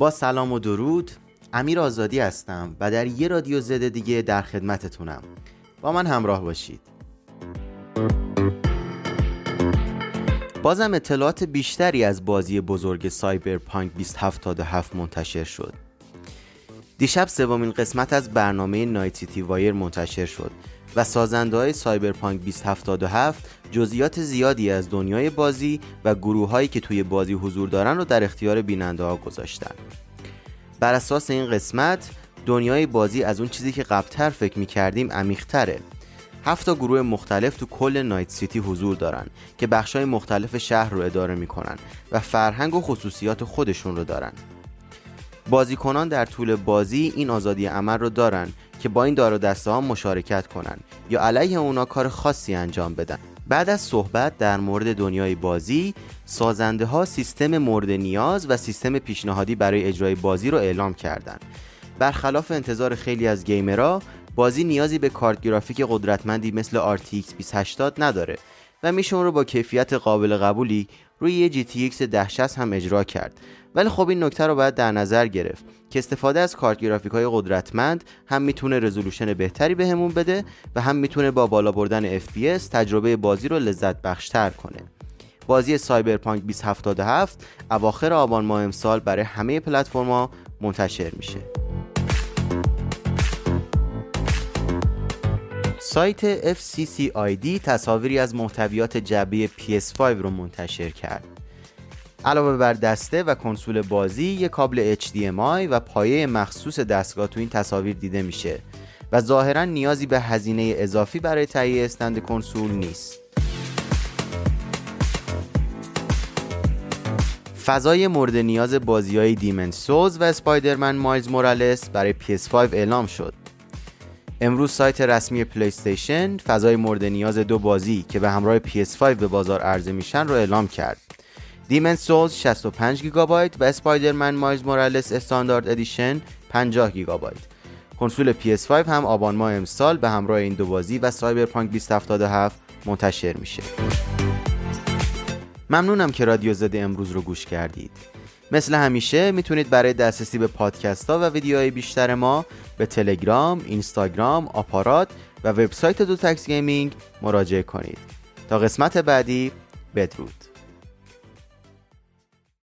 با سلام و درود امیر آزادی هستم و در یه رادیو زد دیگه در خدمتتونم. با من همراه باشید. بازم اطلاعات بیشتری از بازی بزرگ Cyberpunk 2077 منتشر شد. دیشب سومین قسمت از برنامه Night City Wire منتشر شد. و سازنده های Cyberpunk 2077 جزئیات زیادی از دنیای بازی و گروه هایی که توی بازی حضور دارن رو در اختیار بیننده ها گذاشتن. بر اساس این قسمت دنیای بازی از اون چیزی که قبلتر فکر می کردیم عمیق‌تره. هفت گروه مختلف تو کل نایت سیتی حضور دارن که بخشای مختلف شهر رو اداره می‌کنن و فرهنگ و خصوصیات خودشون رو دارن. بازیکنان در طول بازی این آزادی عمل رو دارن که با این دار و دسته ها مشارکت کنن یا علیه اونا کار خاصی انجام بدن بعد از صحبت در مورد دنیای بازی سازنده ها سیستم مورد نیاز و سیستم پیشنهادی برای اجرای بازی رو اعلام کردند. برخلاف انتظار خیلی از گیمرها بازی نیازی به کارت گرافیک قدرتمندی مثل RTX 2080 نداره و میشه رو با کیفیت قابل قبولی روی یه GTX 1060 هم اجرا کرد. ولی خب این نکته رو باید در نظر گرفت که استفاده از کارت گرافیک های قدرتمند هم می‌تونه رزولوشن بهتری بهمون بده و هم می‌تونه با بالا بردن FPS تجربه بازی رو لذت بخشتر کنه. بازی سایبرپانک 2077 اواخر آبان ماه امسال برای همه پلتفرما منتشر میشه. سایت FCCID تصاویری از محتویات جعبه PS5 رو منتشر کرد. علاوه بر دسته و کنسول بازی یک کابل HDMI و پایه مخصوص دستگاه تو این تصاویر دیده میشه و ظاهرا نیازی به هزینه اضافی برای تهیه استند کنسول نیست. فضای مورد نیاز بازی های Demon's Souls و Spider-Man Miles Morales برای PS5 اعلام شد. امروز سایت رسمی PlayStation فضای مورد نیاز دو بازی که به همراه PS5 به بازار عرضه میشن رو اعلام کرد. Demon's Souls 65 گیگابایت و Spider-Man Miles Morales Standard Edition 50 گیگابایت. کنسول PS5 هم آبان ماه امسال به همراه این دو بازی و Cyberpunk 2077 منتشر میشه. ممنونم که رادیو زد امروز رو گوش کردید. مثل همیشه می‌تونید برای دسترسی به پادکست ها و ویدیوهای بیشتر ما به تلگرام، اینستاگرام، آپارات و وبسایت دو تکس Gaming مراجعه کنید. تا قسمت بعدی بدرود.